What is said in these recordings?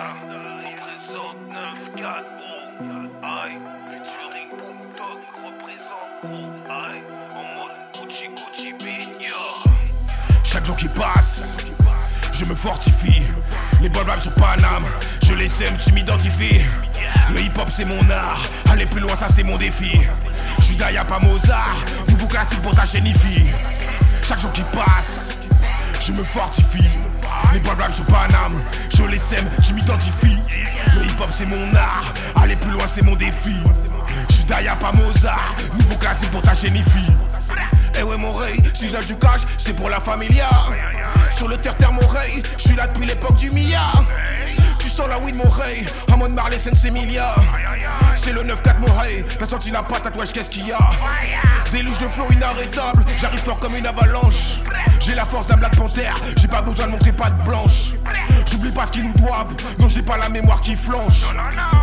représente 9-4 gros. Aïe, featuring Boom Dog représente gros. Aïe, en mode Gucci Gucci beat, yo. Chaque jour qui passe, je me fortifie. Les bonnes vibes sur Paname, je les sème, tu m'identifies. Le hip hop c'est mon art, aller plus loin ça c'est mon défi. Je suis Daya pas Mozart, nouveau classique pour ta chaîne IFI. Chaque jour qui passe, je me fortifie. Les bonnes vibes sur Paname, je les sème, tu m'identifies. Le hip hop c'est mon art, aller plus loin c'est mon défi. Je suis Daya pas Mozart, nouveau classique pour ta IFI. Eh ouais mon rey, si lâche du cash, c'est pour la familia. Sur le terre-terre mon rey, je suis là depuis l'époque du Mia. Tu sens la weed mon rey, en mode Marley Sensemilia C'est le 9-4 mon rey, la sortie n'a pas tatouage qu'est-ce qu'il y a? Déluge de flow inarrêtable, j'arrive fort comme une avalanche J'ai la force d'un Black Panther, j'ai pas besoin de montrer pas de blanche. J'oublie pas ce qu'ils nous doivent, non j'ai pas la mémoire qui flanche.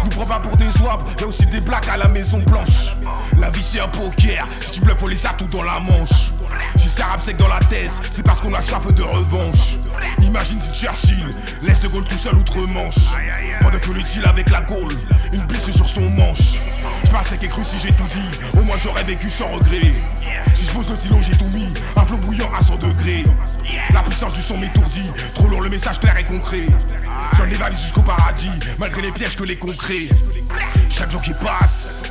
Nous prends pas pour des zouaves, y'a aussi des blacks à la maison blanche. La vie c'est un poker, si tu bluffes faut les atouts dans la manche. Si c'est rap sec dans la thèse, c'est parce qu'on a soif de revanche. Imagine si Churchill laisse de Gaulle tout seul outre-Manche. Pendant que l'utile avec la Gaule, une blessure sur son manche Je pensais qu'est cru si j'ai tout dit, au moins j'aurais vécu sans regret Si je pose le stylo j'ai tout mis, un flot bouillant à 100 degrés La puissance du son m'étourdit, trop lourd le message clair et concret J'en évalue jusqu'au paradis, malgré les pièges que les concrets Chaque jour qui passe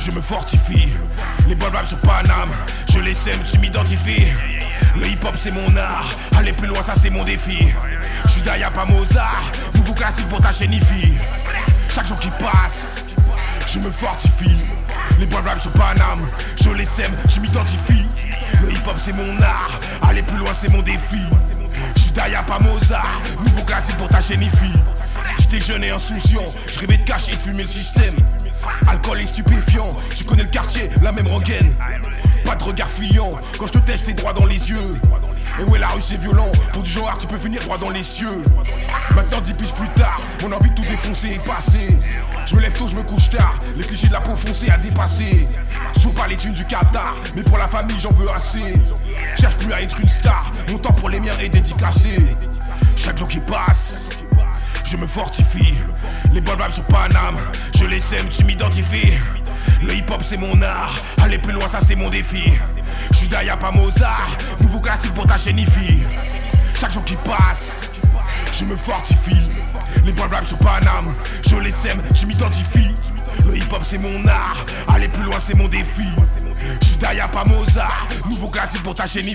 je me fortifie. Les bonnes vibes sur Paname, je les sème, tu m'identifies. Le hip hop c'est mon art, aller plus loin ça c'est mon défi. Je suis Daya pas Mozart, nouveau classique pour ta chaîne. Chaque jour qui passe, je me fortifie. Les bonnes vibes sur Paname, je les sème, tu m'identifies. Le hip hop c'est mon art, aller plus loin c'est mon défi. Je suis Daya pas Mozart, nouveau classique pour ta chaîne. J'étais jeune et insouciant, je rêvais de cacher et de fumer le système. Alcool et stupéfiant, tu connais le quartier, la même rengaine. Pas de regard fuyant, quand je te teste c'est droit dans les yeux. Et ouais la rue c'est violent, pour du genre tu peux finir droit dans les cieux. Maintenant dix piges plus tard, mon envie de tout défoncer est passée. Je me lève tôt, je me couche tard, les clichés de la peau foncée à dépasser. Toujours pas les thunes du Qatar, mais pour la famille j'en veux assez. Cherche plus à être une star, mon temps pour les miens est dédicacé. Chaque jour qui passe, je me fortifie. Les bonnes vibes sur Paname, je les sème, tu m'identifies. Le hip hop c'est mon art, aller plus loin ça c'est mon défi. Je suis Daya pas Mozart, nouveau classique pour ta chaîne IFI. Chaque jour qui passe, je me fortifie. Les bonnes vibes sur Paname, je les sème, tu m'identifies. Le hip hop c'est mon art, aller plus loin c'est mon défi. Je suis Daya pas Mozart, nouveau classique pour ta chaîne.